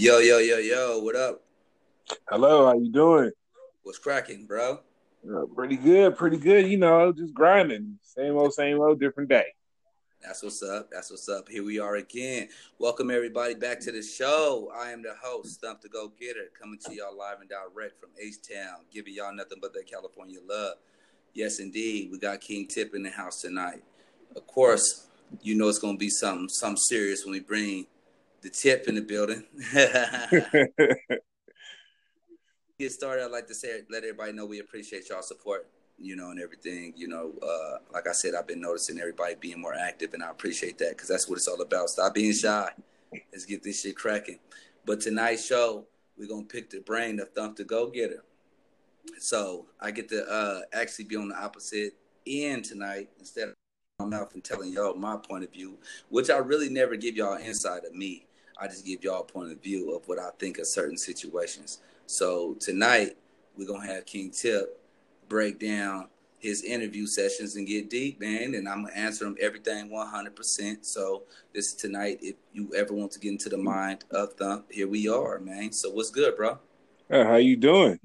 Yo, yo, yo, yo, what up? Hello, how you doing? What's cracking, bro? Uh, pretty good, pretty good. You know, just grinding. Same old, same old, different day. That's what's up. That's what's up. Here we are again. Welcome everybody back to the show. I am the host, Thump the Go Getter, coming to y'all live and direct from H Town, giving y'all nothing but that California love. Yes, indeed, we got King Tip in the house tonight. Of course, you know it's gonna be something, something serious when we bring the tip in the building. Get started, I'd like to say, let everybody know we appreciate y'all support, you know, and everything. You know, uh, like I said, I've been noticing everybody being more active, and I appreciate that because that's what it's all about. Stop being shy. Let's get this shit cracking. But tonight's show, we're gonna pick the brain of Thump the Go Getter. So I get to uh, actually be on the opposite end tonight instead of my mouth and telling y'all my point of view, which I really never give y'all insight of me. I just give y'all a point of view of what I think of certain situations. So tonight we're gonna have King Tip break down his interview sessions and get deep, man. And I'm gonna answer them everything 100%. So this is tonight. If you ever want to get into the mind of Thump, here we are, man. So what's good, bro? Uh, how you doing?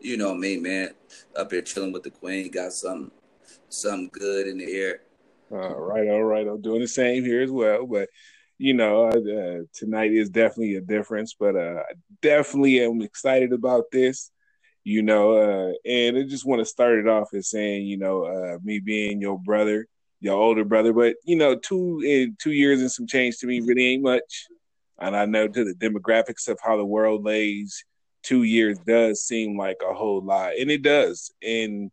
You know me, man. Up here chilling with the queen. Got some something good in the air. All right, all right. I'm doing the same here as well, but you know, uh, tonight is definitely a difference, but uh, I definitely am excited about this. You know, uh, and I just want to start it off as saying, you know, uh, me being your brother, your older brother, but you know, two in two years and some change to me really ain't much. And I know to the demographics of how the world lays, two years does seem like a whole lot, and it does. And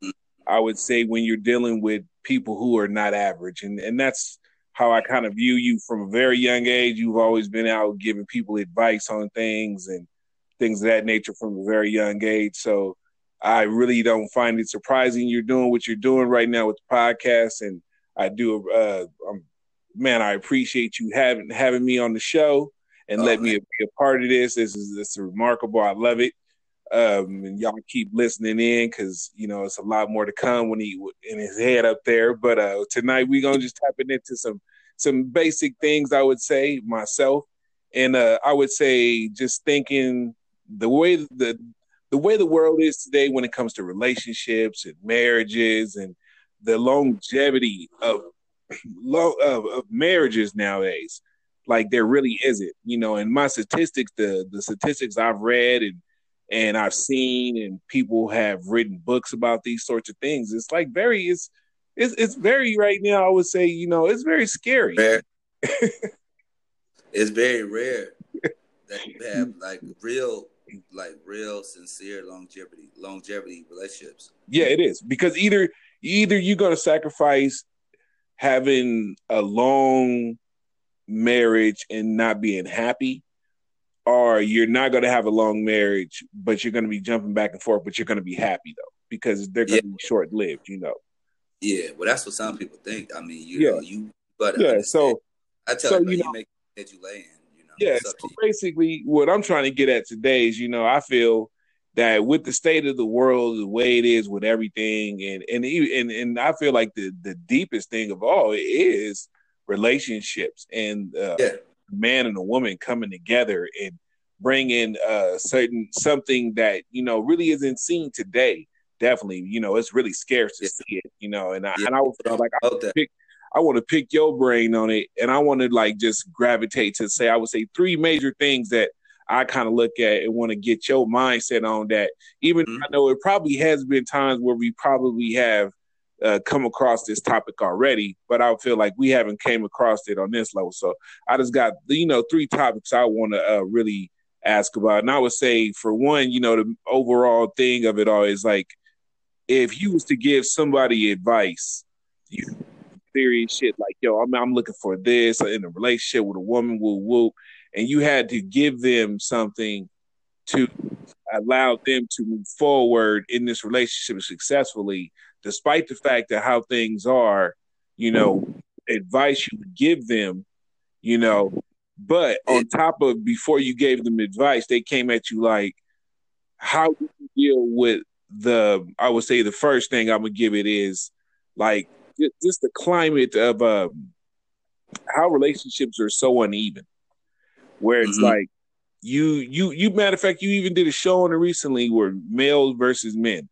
I would say when you're dealing with people who are not average, and and that's how I kind of view you from a very young age. You've always been out giving people advice on things and things of that nature from a very young age. So I really don't find it surprising you're doing what you're doing right now with the podcast. And I do, uh, um, man, I appreciate you having having me on the show and oh, let man. me be a part of this. This is this is remarkable. I love it. Um, and y'all keep listening in because you know it's a lot more to come when he in his head up there. But uh, tonight we gonna just tap into some some basic things. I would say myself, and uh, I would say just thinking the way the the way the world is today when it comes to relationships and marriages and the longevity of of, of marriages nowadays like there really isn't you know and my statistics the the statistics i've read and and I've seen and people have written books about these sorts of things. It's like very it's it's it's very right now. I would say you know it's very scary. it's very rare that you have like real like real sincere longevity longevity relationships. Yeah, it is because either either you're gonna sacrifice having a long marriage and not being happy or you're not going to have a long marriage, but you're going to be jumping back and forth, but you're going to be happy though because they're going to yeah. be short lived, you know. Yeah, well, that's what some people think. I mean, you yeah. know, you but yeah. So I tell so, you, you know, you make that you lay in. You know, yeah. So basically, what I'm trying to get at today is, you know, I feel that with the state of the world, the way it is with everything, and and and and I feel like the the deepest thing of all is relationships and uh, yeah man and a woman coming together and bringing uh certain something that you know really isn't seen today definitely you know it's really scarce to yeah. see it you know and i yeah. and i was like i want to pick i want to pick your brain on it and i want to like just gravitate to say i would say three major things that i kind of look at and want to get your mindset on that even mm-hmm. i know it probably has been times where we probably have uh, come across this topic already, but I feel like we haven't came across it on this level. So I just got you know three topics I want to uh, really ask about, and I would say for one, you know, the overall thing of it all is like if you was to give somebody advice, you serious shit like yo, I'm I'm looking for this in a relationship with a woman, woo woo, and you had to give them something to allow them to move forward in this relationship successfully despite the fact that how things are, you know, advice you would give them, you know, but on top of before you gave them advice, they came at you like, how do you deal with the? I would say the first thing I'm gonna give it is like just the climate of um, how relationships are so uneven. where it's mm-hmm. like you you you matter of fact you even did a show on it recently where males versus men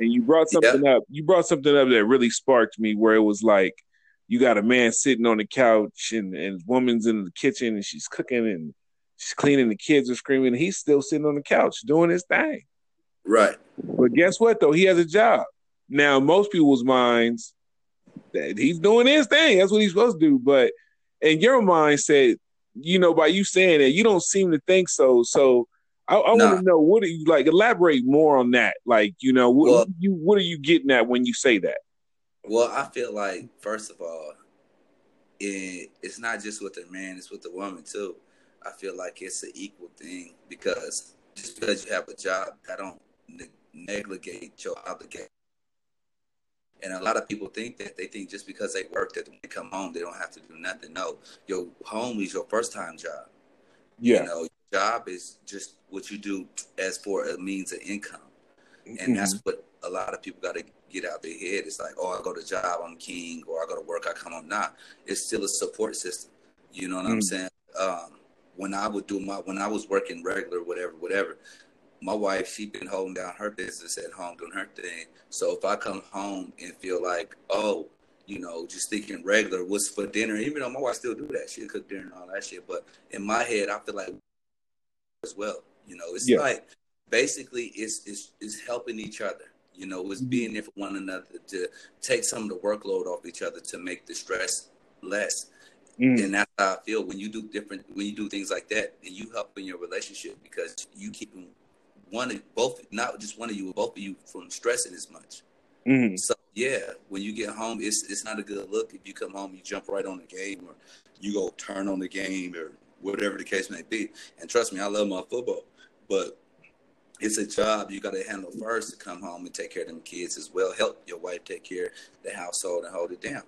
and you brought something up you brought something up that really sparked me where it was like you got a man sitting on the couch and and woman's in the kitchen and she's cooking and she's cleaning the kids are screaming and he's still sitting on the couch doing his thing. Right. But guess what though? He has a job. Now most people's minds that he's doing his thing. That's what he's supposed to do. But in your mind said you know, by you saying that, you don't seem to think so. So I, I nah. want to know what do you like? Elaborate more on that. Like, you know, what, well, you what are you getting at when you say that? Well, I feel like first of all, it, it's not just with the man; it's with the woman too. I feel like it's an equal thing because just because you have a job, I don't ne- negligate your obligation and a lot of people think that they think just because they work that when they come home they don't have to do nothing. No, your home is your first time job. Yeah. You know, job is just what you do as for a means of income. And mm-hmm. that's what a lot of people got to get out their head. It's like, oh, I go to job, I'm king, or I go to work, I come home. Nah, it's still a support system. You know what mm-hmm. I'm mm. saying? Um, when I would do my, when I was working regular, whatever, whatever, my wife, she been holding down her business at home doing her thing. So if I come home and feel like, oh, you know, just thinking regular, what's for dinner? Even though my wife still do that, she cook dinner and all that shit. But in my head, I feel like as well. You know, it's yeah. like basically it's, it's it's helping each other. You know, it's mm-hmm. being there for one another to take some of the workload off each other to make the stress less. Mm. And that's how I feel when you do different when you do things like that and you help in your relationship because you keep one of both, not just one of you, both of you from stressing as much. Mm-hmm. So yeah, when you get home, it's it's not a good look. If you come home, you jump right on the game, or you go turn on the game, or whatever the case may be. And trust me, I love my football, but it's a job you got to handle first to come home and take care of them kids as well. Help your wife take care of the household and hold it down.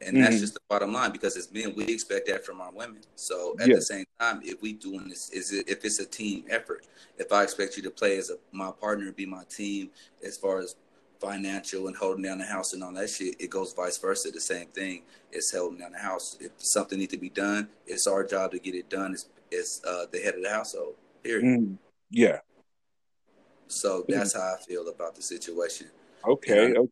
And mm-hmm. that's just the bottom line because as men, we expect that from our women. So at yeah. the same time, if we doing this, is it if it's a team effort? If I expect you to play as a, my partner, be my team as far as financial and holding down the house and all that shit, it goes vice versa. The same thing. It's holding down the house. If something needs to be done, it's our job to get it done. It's, it's uh, the head of the household. Period. Mm, yeah. So that's how I feel about the situation. Okay. okay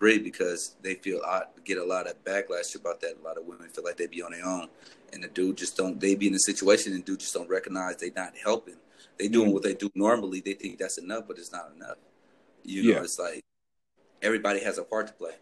because they feel I get a lot of backlash about that. A lot of women feel like they be on their own, and the dude just don't. They be in a situation, and dude just don't recognize they not helping. They doing mm-hmm. what they do normally. They think that's enough, but it's not enough. You know, yeah. it's like everybody has a part to play.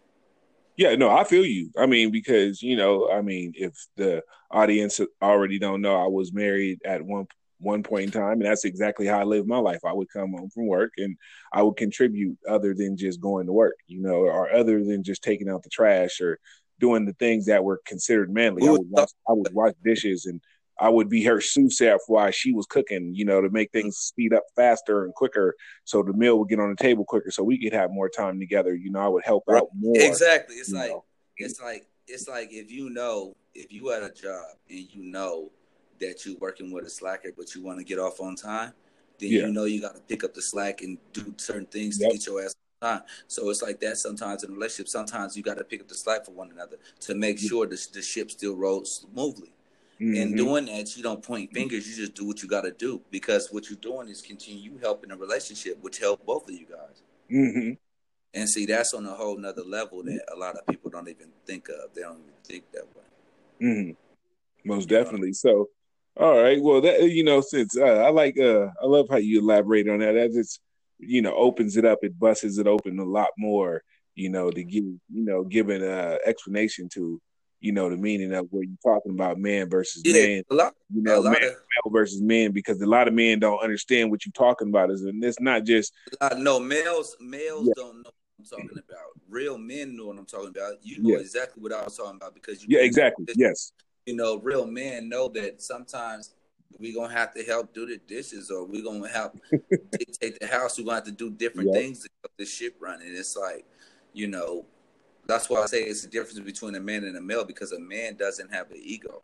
Yeah, no, I feel you. I mean, because you know, I mean, if the audience already don't know, I was married at one one point in time, and that's exactly how I lived my life. I would come home from work and I would contribute other than just going to work, you know, or other than just taking out the trash or doing the things that were considered manly. I would wash, I would wash dishes and I would be her sous-chef while she was cooking, you know, to make things speed up faster and quicker, so the meal would get on the table quicker, so we could have more time together. You know, I would help out more. Exactly. It's like know. it's like it's like if you know if you had a job and you know that you're working with a slacker, but you want to get off on time, then yeah. you know you got to pick up the slack and do certain things yep. to get your ass on time. So it's like that sometimes in a relationship. Sometimes you got to pick up the slack for one another to make sure the, the ship still rolls smoothly. Mm-hmm. And doing that, you don't point fingers. You just do what you got to do because what you're doing is continue helping a relationship, which help both of you guys. Mm-hmm. And see, that's on a whole nother level that a lot of people don't even think of. They don't even think that way. Mm-hmm. Most definitely. So, all right. Well, that you know, since uh, I like, uh, I love how you elaborate on that. That just you know opens it up. It busts it open a lot more. You know, to give you know, giving a explanation to you know the meaning of what you're talking about, man versus yeah, man. A lot, you know, man, of, male versus men, because a lot of men don't understand what you're talking about. Is and it's not just no males. Males yeah. don't know what I'm talking about. Real men know what I'm talking about. You know yeah. exactly what I was talking about because you yeah exactly yes you know, real men know that sometimes we're gonna have to help do the dishes or we're gonna help dictate the house. We're gonna have to do different things to keep the ship running. It's like, you know, that's why I say it's the difference between a man and a male because a man doesn't have an ego.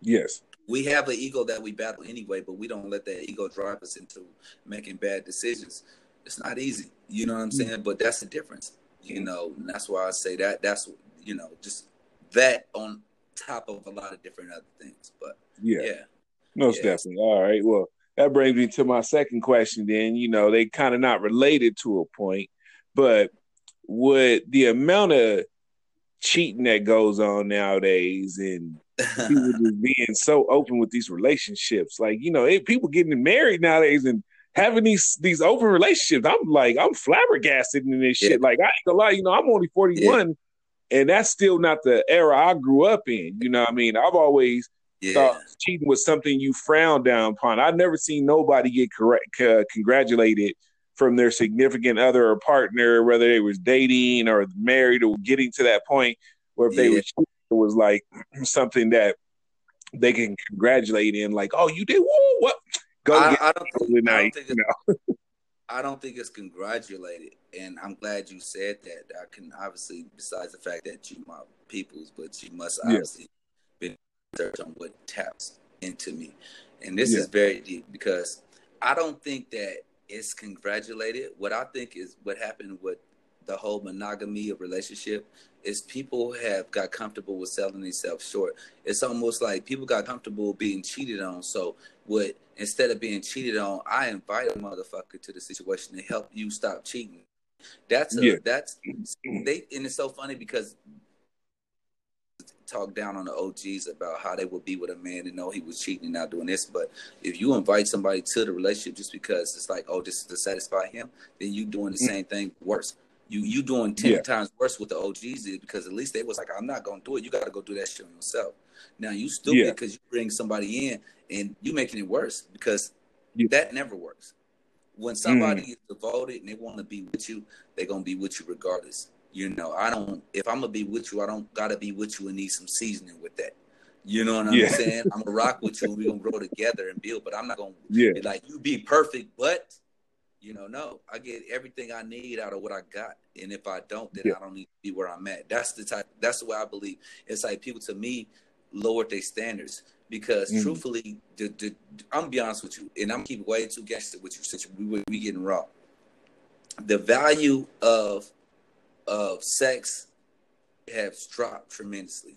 Yes. We have an ego that we battle anyway, but we don't let that ego drive us into making bad decisions. It's not easy. You know what I'm saying? But that's the difference. You know, and that's why I say that that's you know, just that on top of a lot of different other things. But yeah, yeah. Most yes. definitely. All right. Well, that brings me to my second question. Then you know they kind of not related to a point, but would the amount of cheating that goes on nowadays and people just being so open with these relationships, like you know, it, people getting married nowadays and having these these open relationships. I'm like, I'm flabbergasted in this yeah. shit. Like I ain't gonna lie, you know, I'm only 41, yeah. and that's still not the era I grew up in. You know, what I mean, I've always yeah. thought cheating was something you frown down upon. I've never seen nobody get correct, uh, congratulated from their significant other or partner, whether they was dating or married or getting to that point, where if they were cheating, it was like something that they can congratulate in, like, "Oh, you did whoa, what." Go I, I don't think, I don't think you know? I don't think it's congratulated, and I'm glad you said that. I can obviously, besides the fact that you my peoples, but you must obviously yeah. been research on what taps into me, and this yeah. is very deep because I don't think that it's congratulated. What I think is what happened with the whole monogamy of relationship is people have got comfortable with selling themselves short. It's almost like people got comfortable being cheated on. So what instead of being cheated on, I invite a motherfucker to the situation to help you stop cheating. That's a, yeah. that's they and it's so funny because talk down on the OGs about how they would be with a man and know he was cheating and not doing this. But if you invite somebody to the relationship just because it's like, oh, this is to satisfy him, then you doing the mm. same thing worse you you doing ten yeah. times worse with the OGs is because at least they was like, I'm not gonna do it. You got to go do that shit yourself. Now you stupid because yeah. you bring somebody in and you making it worse because yeah. that never works. When somebody mm. is devoted and they want to be with you, they're gonna be with you regardless. You know, I don't. If I'm gonna be with you, I don't gotta be with you and need some seasoning with that. You know what I'm saying? I'm gonna rock with you. and We're gonna grow together and build. But I'm not gonna yeah. be like you be perfect, but you know, no, I get everything I need out of what I got. And if I don't, then yeah. I don't need to be where I'm at. That's the type that's the way I believe. It's like people to me lowered their standards because mm. truthfully, the, the, I'm gonna be honest with you, and I'm keeping way too gangster with you since we we getting raw. The value of of sex has dropped tremendously.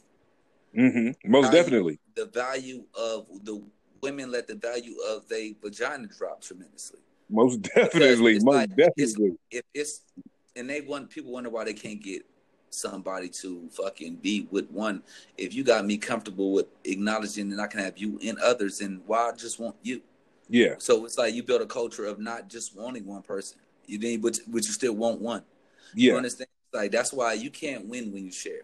Mm-hmm. Most value, definitely. The value of the women let the value of their vagina drop tremendously. Most definitely, most like, definitely. It's, if it's and they want people wonder why they can't get somebody to fucking be with one. If you got me comfortable with acknowledging that I can have you in others, and why I just want you? Yeah. So it's like you build a culture of not just wanting one person. You need, but but you still want one. Yeah. You understand? Like that's why you can't win when you share.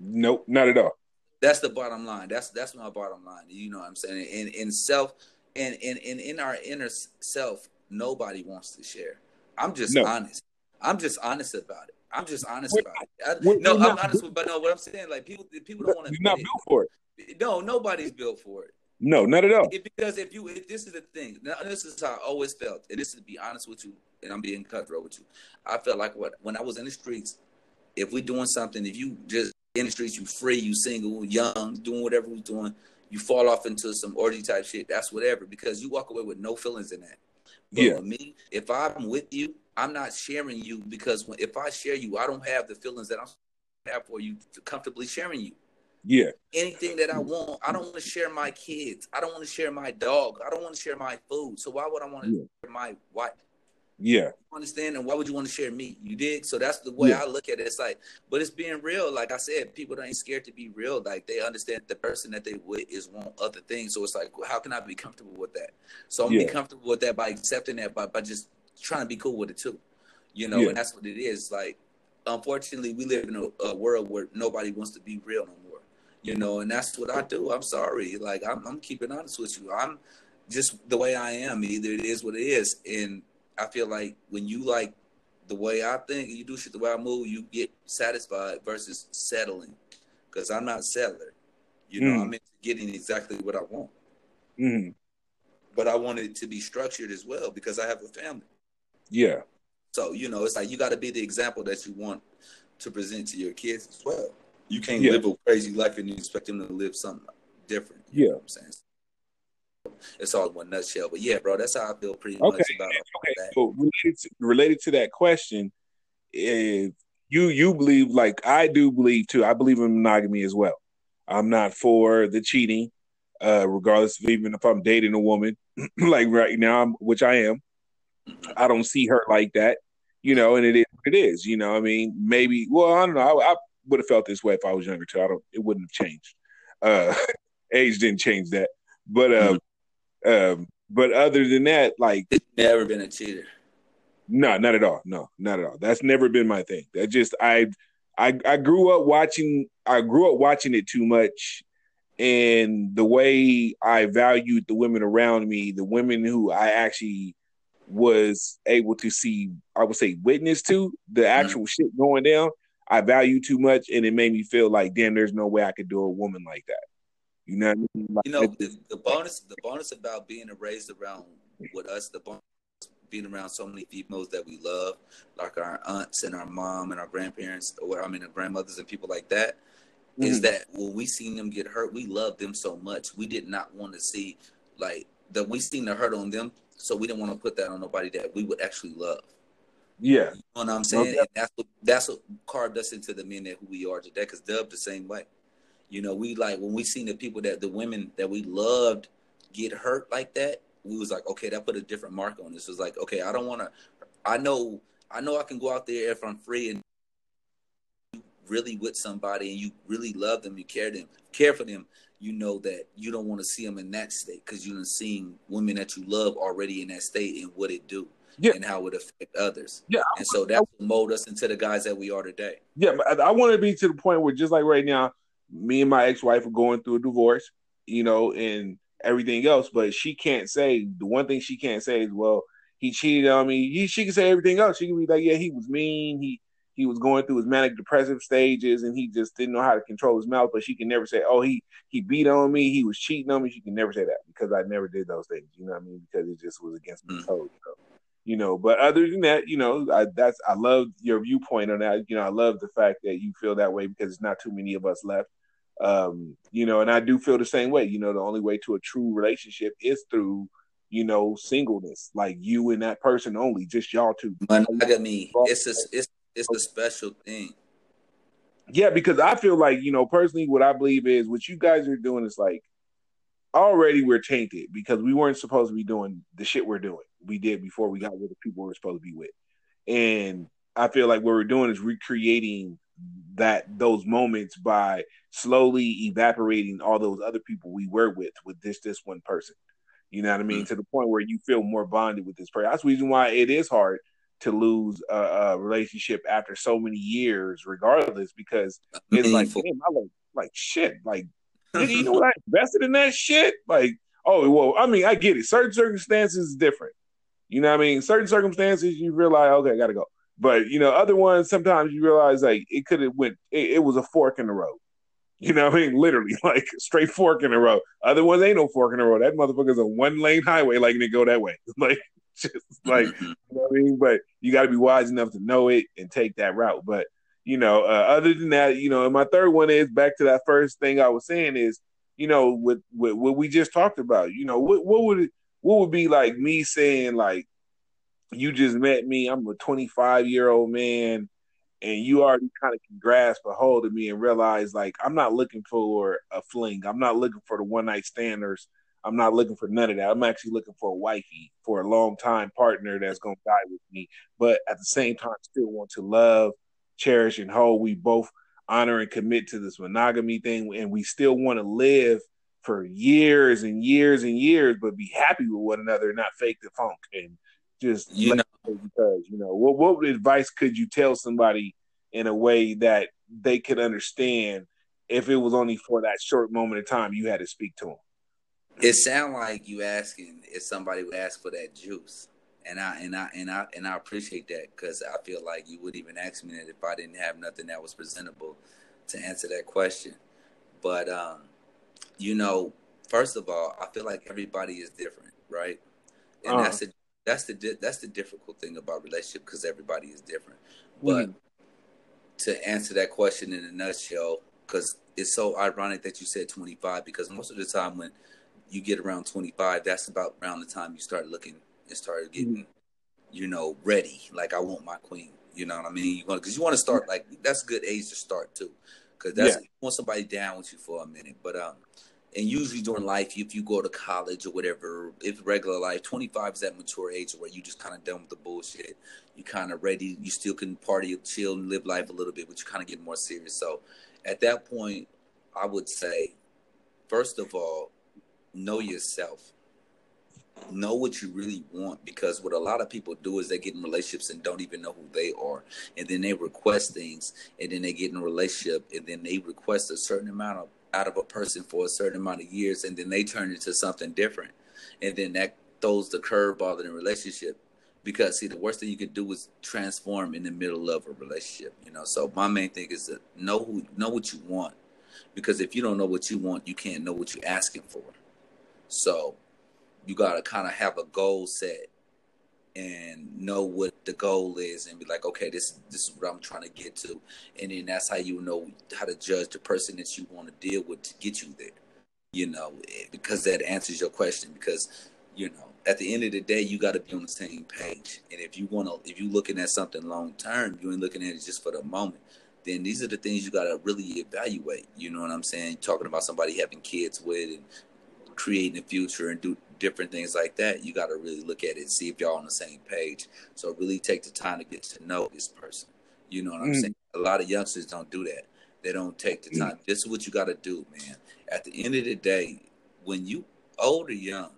Nope, not at all. That's the bottom line. That's that's my bottom line. You know what I'm saying? In in self, and in in in our inner self, nobody wants to share. I'm just no. honest. I'm just honest about it. I'm just honest about it. I, no, I'm honest, with, but no, what I'm saying, like people, people don't want to. You're not built for it. No, nobody's built for it. No, not at all. It, because if you, if this is the thing. Now, this is how I always felt, and this is to be honest with you, and I'm being cutthroat with you. I felt like what when I was in the streets, if we're doing something, if you just in the streets, you free, you single, young, doing whatever we're doing, you fall off into some orgy type shit. That's whatever because you walk away with no feelings in that. But yeah. me, if I'm with you, I'm not sharing you because when, if I share you, I don't have the feelings that I'm have for you to comfortably sharing you. Yeah. Anything that I want, I don't want to share my kids. I don't want to share my dog. I don't want to share my food. So why would I want to yeah. share my wife? Yeah. understand? And why would you want to share me? You did. So that's the way yeah. I look at it. It's like, but it's being real. Like I said, people don't ain't scared to be real. Like they understand the person that they with is want other things. So it's like, how can I be comfortable with that? So I'm yeah. be comfortable with that by accepting that by, by just trying to be cool with it too. You know, yeah. and that's what it is. Like, unfortunately, we live in a, a, world where nobody wants to be real no more. You know, and that's what I do. I'm sorry. Like I'm, I'm keeping honest with you. I'm just the way I am. Either it is what it is, and I feel like when you like the way I think, you do shit the way I move, you get satisfied versus settling. Because I'm not settler. You know, mm. I'm into getting exactly what I want. Mm. But I want it to be structured as well because I have a family. Yeah. So, you know, it's like you got to be the example that you want to present to your kids as well. You can't yeah. live a crazy life and you expect them to live something different. yeah. I'm saying? it's all in one nutshell. But yeah, bro, that's how I feel pretty okay. much about okay. That. So related to, related to that question, if you you believe like I do believe too, I believe in monogamy as well. I'm not for the cheating. uh, regardless of even if I'm dating a woman, like right now, I'm, which I am. I don't see her like that, you know, and it is it is, you know. I mean, maybe. Well, I don't know. I, I would have felt this way if I was younger too. I don't. It wouldn't have changed. Uh, age didn't change that, but um, mm-hmm. um, but other than that, like, it's never been a cheater. No, not at all. No, not at all. That's never been my thing. That just I, I, I grew up watching. I grew up watching it too much, and the way I valued the women around me, the women who I actually was able to see, I would say, witness to the mm-hmm. actual mm-hmm. shit going down. I value too much, and it made me feel like, damn, there's no way I could do a woman like that. You know, I mean? like, you know the, the, bonus. The bonus about being raised around with us, the bonus being around so many females that we love, like our aunts and our mom and our grandparents, or I mean, our grandmothers and people like that, mm-hmm. is that when we seen them get hurt, we loved them so much. We did not want to see like that. We seen the hurt on them so we didn't want to put that on nobody that we would actually love. Yeah, you know what I'm saying. Okay. that's what that's what carved us into the men that who we are today. Because Dub the same way. You know, we like when we seen the people that the women that we loved get hurt like that. We was like, okay, that put a different mark on this. It was like, okay, I don't want to. I know, I know, I can go out there if I'm free and really with somebody and you really love them, you care them, care for them you know that you don't want to see them in that state because you've seen women that you love already in that state and what it do yeah. and how it affect others. Yeah, and so that will mold us into the guys that we are today. Yeah, I want to be to the point where just like right now, me and my ex-wife are going through a divorce, you know, and everything else, but she can't say the one thing she can't say is, well, he cheated on me. He, she can say everything else. She can be like, yeah, he was mean. He he was going through his manic depressive stages and he just didn't know how to control his mouth. But she can never say, "Oh, he he beat on me. He was cheating on me." She can never say that because I never did those things. You know what I mean? Because it just was against my mm. code. So, you know. But other than that, you know, I, that's I love your viewpoint on that. You know, I love the fact that you feel that way because it's not too many of us left. Um, you know, and I do feel the same way. You know, the only way to a true relationship is through you know, singleness, like you and that person only, just y'all two. Monogamy. It's a, it's it's a special thing. Yeah, because I feel like, you know, personally, what I believe is what you guys are doing is like already we're tainted because we weren't supposed to be doing the shit we're doing. We did before we got with the people we were supposed to be with. And I feel like what we're doing is recreating that those moments by slowly evaporating all those other people we were with with this this one person. You know what I mean? Mm-hmm. To the point where you feel more bonded with this person. That's the reason why it is hard to lose a, a, relationship after so many years, regardless, because it's like, damn, I like, like shit, like, nigga, you know what I invested in that shit? Like, oh, well, I mean, I get it. Certain circumstances is different. You know what I mean? Certain circumstances you realize, okay, I gotta go. But you know, other ones sometimes you realize like it could have went. It, it, was a fork in the road. You know what I mean? Literally, like straight fork in the road. Other ones ain't no fork in the road. That motherfucker's a one lane highway. Like to go that way. Like just like mm-hmm. you know what I mean. But you got to be wise enough to know it and take that route. But you know, uh, other than that, you know, and my third one is back to that first thing I was saying is, you know, with, with what we just talked about. You know, what what would it, what would be like me saying like, you just met me. I'm a 25 year old man and you already kind of can grasp a hold of me and realize like I'm not looking for a fling. I'm not looking for the one night standers I'm not looking for none of that. I'm actually looking for a wifey, for a long time partner that's going to die with me, but at the same time, still want to love, cherish, and hold. We both honor and commit to this monogamy thing, and we still want to live for years and years and years, but be happy with one another, not fake the funk, and just you know. because you know what what advice could you tell somebody in a way that they could understand if it was only for that short moment of time you had to speak to them it sound like you asking if somebody would ask for that juice, and I and I and I and I appreciate that because I feel like you wouldn't even ask me that if I didn't have nothing that was presentable to answer that question. But um, you know, first of all, I feel like everybody is different, right? And uh-huh. that's the that's the that's the difficult thing about relationship because everybody is different. Mm-hmm. But to answer that question in a nutshell, because it's so ironic that you said 25 because most of the time when you get around 25, that's about around the time you start looking and start getting, mm-hmm. you know, ready. Like I want my queen. You know what I mean? You want because you want to start like that's a good age to start too, because that's yeah. you want somebody down with you for a minute. But um, and usually during life, if you go to college or whatever, if regular life, 25 is that mature age where you just kind of done with the bullshit. You kind of ready. You still can party, chill, and live life a little bit, but you kind of get more serious. So at that point, I would say, first of all, know yourself. Know what you really want because what a lot of people do is they get in relationships and don't even know who they are. And then they request things and then they get in a relationship and then they request a certain amount of out of a person for a certain amount of years and then they turn into something different. And then that throws the curveball in the relationship. Because see the worst thing you can do is transform in the middle of a relationship, you know. So my main thing is to know who know what you want. Because if you don't know what you want, you can't know what you're asking for. So you gotta kind of have a goal set and know what the goal is and be like, okay, this this is what I'm trying to get to, and then that's how you know how to judge the person that you want to deal with to get you there. You know, eh, because that answers your question. Because you know, at the end of the day, you got to be on the same page. And if you want to, if you're looking at something long term, you ain't looking at it just for the moment. Then these are the things you got to really evaluate. You know what I'm saying? Talking about somebody having kids with and creating a future and do different things like that, you got to really look at it and see if y'all on the same page. So really take the time to get to know this person. You know what I'm mm. saying? A lot of youngsters don't do that. They don't take the time. Mm. This is what you got to do, man. At the end of the day, when you old or young,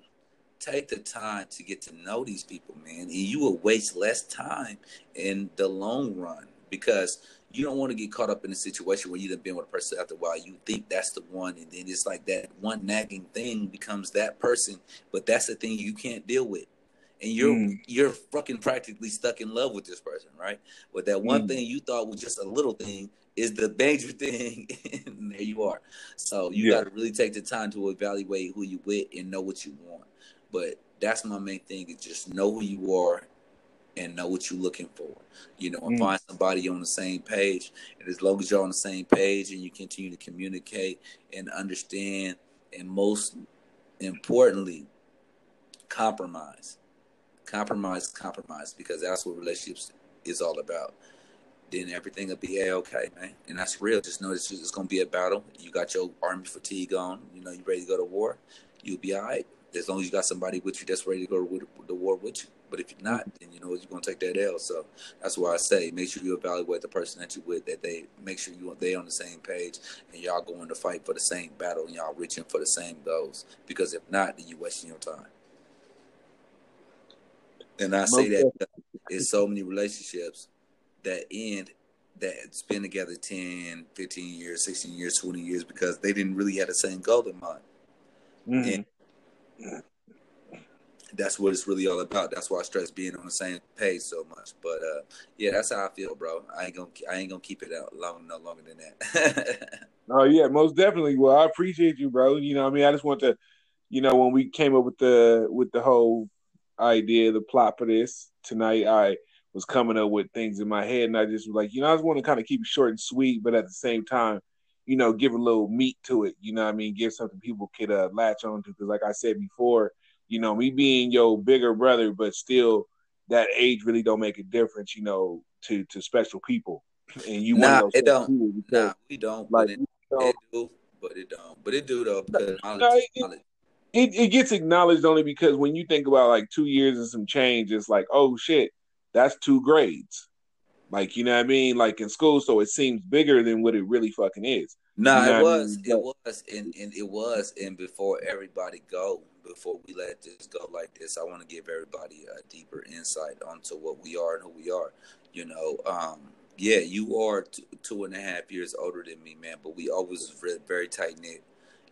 take the time to get to know these people, man, and you will waste less time in the long run because you don't want to get caught up in a situation where you've been with a person after a while. You think that's the one, and then it's like that one nagging thing becomes that person, but that's the thing you can't deal with. And you're mm. you're fucking practically stuck in love with this person, right? But that one mm. thing you thought was just a little thing is the major thing, and there you are. So you yeah. got to really take the time to evaluate who you with and know what you want. But that's my main thing: is just know who you are and know what you're looking for. You know, and mm. find somebody on the same page. And as long as you're on the same page and you continue to communicate and understand, and most importantly, compromise. Compromise, compromise, because that's what relationships is all about. Then everything will be a okay, man. And that's real. Just know it's, it's going to be a battle. You got your army fatigue on. You know, you ready to go to war. You'll be all right. As long as you got somebody with you that's ready to go to the war with you. But if you're not, then you know you're gonna take that L. So that's why I say make sure you evaluate the person that you with, that they make sure you they on the same page and y'all going to fight for the same battle and y'all reaching for the same goals. Because if not, then you're wasting your time. And I say that there's so many relationships that end that's been together 10, 15 years, 16 years, 20 years because they didn't really have the same goal in mind. Mm-hmm. And that's what it's really all about. That's why I stress being on the same page so much. But uh, yeah, that's how I feel, bro. I ain't gonna I ain't gonna keep it out long no longer than that. oh yeah, most definitely. Well, I appreciate you, bro. You know, I mean, I just want to, you know, when we came up with the with the whole idea, the plot for this tonight, I was coming up with things in my head, and I just was like, you know, I just want to kind of keep it short and sweet, but at the same time, you know, give a little meat to it. You know, I mean, give something people could uh, latch on to. Because, like I said before you know, me being your bigger brother, but still that age really don't make a difference, you know, to to special people. And you nah, it don't. Nah, we don't. Like it, don't. it do, but it don't. But it do though because no, it, it, it gets acknowledged only because when you think about like two years and some change, it's like, oh shit, that's two grades. Like you know what I mean? Like in school, so it seems bigger than what it really fucking is. Nah, you know it was, I mean? it was, and, and it was, and before everybody go, before we let this go like this, I want to give everybody a deeper insight onto what we are and who we are. You know, um, yeah, you are two and a half years older than me, man, but we always very, very tight knit.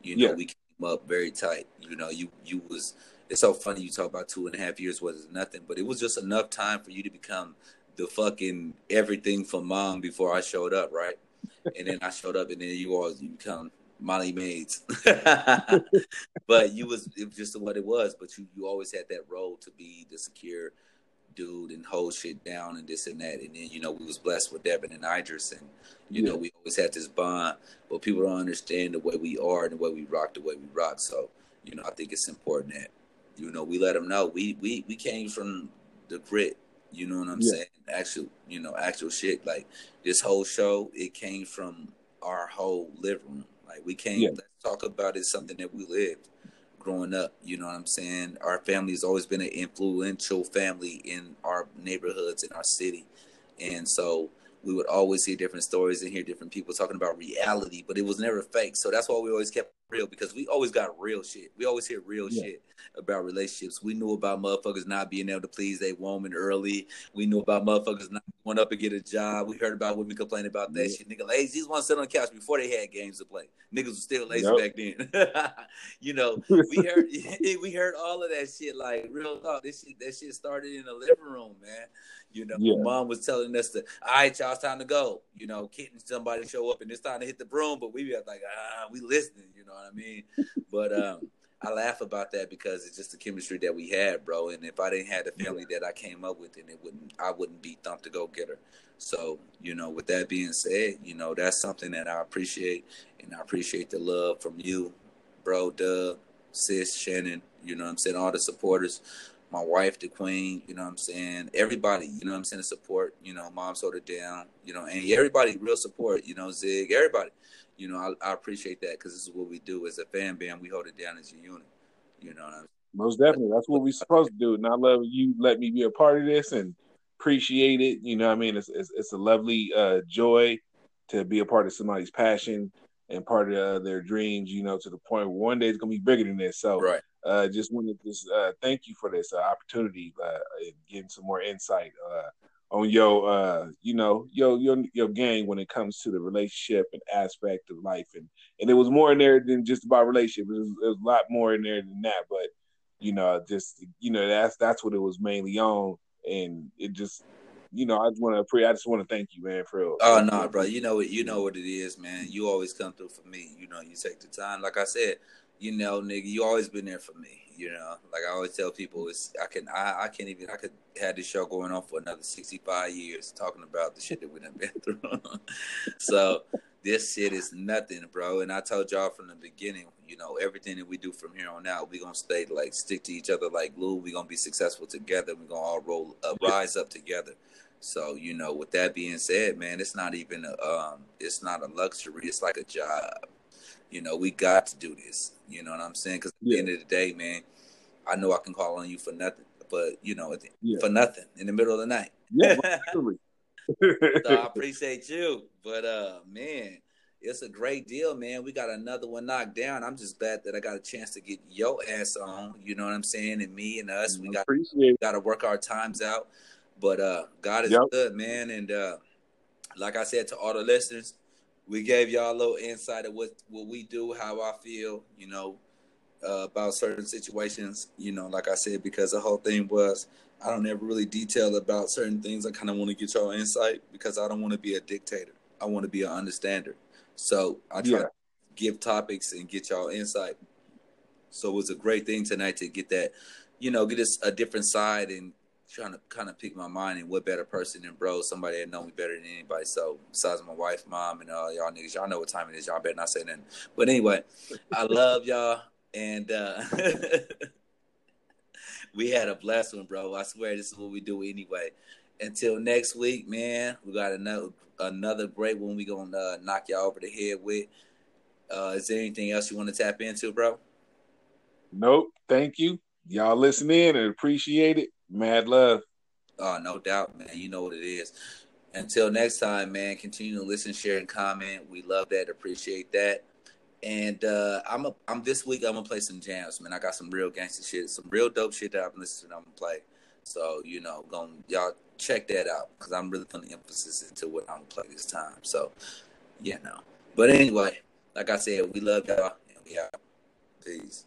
You know, yeah. we came up very tight. You know, you you was. It's so funny you talk about two and a half years was nothing, but it was just enough time for you to become the fucking everything for mom before I showed up, right? and then I showed up, and then you all you become Molly Maids. but you was it was just what it was. But you you always had that role to be the secure dude and hold shit down and this and that. And then you know we was blessed with Devin and Idris, and you yeah. know we always had this bond. But people don't understand the way we are and the way we rock, the way we rock. So you know I think it's important that you know we let them know we we we came from the grit. You know what I'm yeah. saying? Actual, you know, actual shit. Like this whole show, it came from our whole living room Like we can't yeah. let's talk about it something that we lived growing up. You know what I'm saying? Our family has always been an influential family in our neighborhoods in our city, and so we would always hear different stories and hear different people talking about reality, but it was never fake. So that's why we always kept real because we always got real shit. We always hear real yeah. shit about relationships. We knew about motherfuckers not being able to please their woman early. We knew about motherfuckers not going up and get a job. We heard about women complaining about that yeah. shit. Nigga lazy want to sit on the couch before they had games to play. Niggas was still lazy back then. you know, we heard we heard all of that shit like real talk. This shit that shit started in the living room, man. You know, yeah. mom was telling us to, all right, y'all, it's time to go. You know, getting somebody show up and it's time to hit the broom, but we be like, ah, we listening. You know what I mean? but um, I laugh about that because it's just the chemistry that we had, bro. And if I didn't have the family that I came up with, then it wouldn't, I wouldn't be Thump the Go Getter. So, you know, with that being said, you know, that's something that I appreciate, and I appreciate the love from you, bro, Doug, sis, Shannon. You know, I'm saying all the supporters my wife, the queen, you know what I'm saying? Everybody, you know what I'm saying, support, you know, mom's hold it down, you know, and everybody real support, you know, Zig, everybody. You know, I, I appreciate that because this is what we do as a fan band. We hold it down as a unit. You know Most definitely. That's what we're supposed to do. And I love you let me be a part of this and appreciate it. You know I mean? It's, it's, it's a lovely uh, joy to be a part of somebody's passion and part of uh, their dreams, you know, to the point where one day it's going to be bigger than this. So, right uh, just wanted to uh, thank you for this uh, opportunity, uh, getting some more insight uh, on your, uh, you know, your your your game when it comes to the relationship and aspect of life, and and it was more in there than just about relationship. It was, it was a lot more in there than that, but you know, just you know, that's that's what it was mainly on, and it just you know, I just want to pray. I just want to thank you, man, for. Oh no, nah, bro. You know what? You know what it is, man. You always come through for me. You know, you take the time. Like I said, you know, nigga, you always been there for me. You know, like I always tell people, it's I can I, I can't even I could have this show going on for another sixty five years talking about the shit that we done been through. so this shit is nothing, bro. And I told y'all from the beginning, you know, everything that we do from here on out, we gonna stay like stick to each other like glue. We gonna be successful together. We gonna all roll uh, rise up together. So you know, with that being said, man, it's not even a um, it's not a luxury. It's like a job. You know, we got to do this. You know what I'm saying? Because at yeah. the end of the day, man, I know I can call on you for nothing, but you know, yeah. for nothing in the middle of the night. Yeah, so I appreciate you, but uh, man, it's a great deal, man. We got another one knocked down. I'm just glad that I got a chance to get your ass on. You know what I'm saying? And me and us, we got we got to work our times out. But uh, God is yep. good, man. And uh, like I said to all the listeners, we gave y'all a little insight of what what we do, how I feel, you know, uh, about certain situations. You know, like I said, because the whole thing was I don't ever really detail about certain things. I kind of want to get y'all insight because I don't want to be a dictator. I want to be an understander. So I try yeah. to give topics and get y'all insight. So it was a great thing tonight to get that, you know, get us a different side and trying to kind of pick my mind and what better person than bro, somebody that know me better than anybody. So besides my wife, mom, and all y'all niggas, y'all know what time it is. Y'all better not say nothing. But anyway, I love y'all, and uh, we had a blessed one, bro. I swear this is what we do anyway. Until next week, man, we got another another great one. We gonna uh, knock y'all over the head with. Uh, is there anything else you want to tap into, bro? Nope. Thank you. Y'all listen in and appreciate it. Mad love. Oh, no doubt, man. You know what it is. Until next time, man, continue to listen, share, and comment. We love that, appreciate that. And uh, I'm a, I'm this week. I'm gonna play some jams, man. I got some real gangster shit, some real dope shit that I'm listening. To, I'm gonna play. So you know, going y'all check that out because I'm really putting emphasis into what I'm gonna play this time. So, you know. But anyway, like I said, we love y'all and we out. Peace.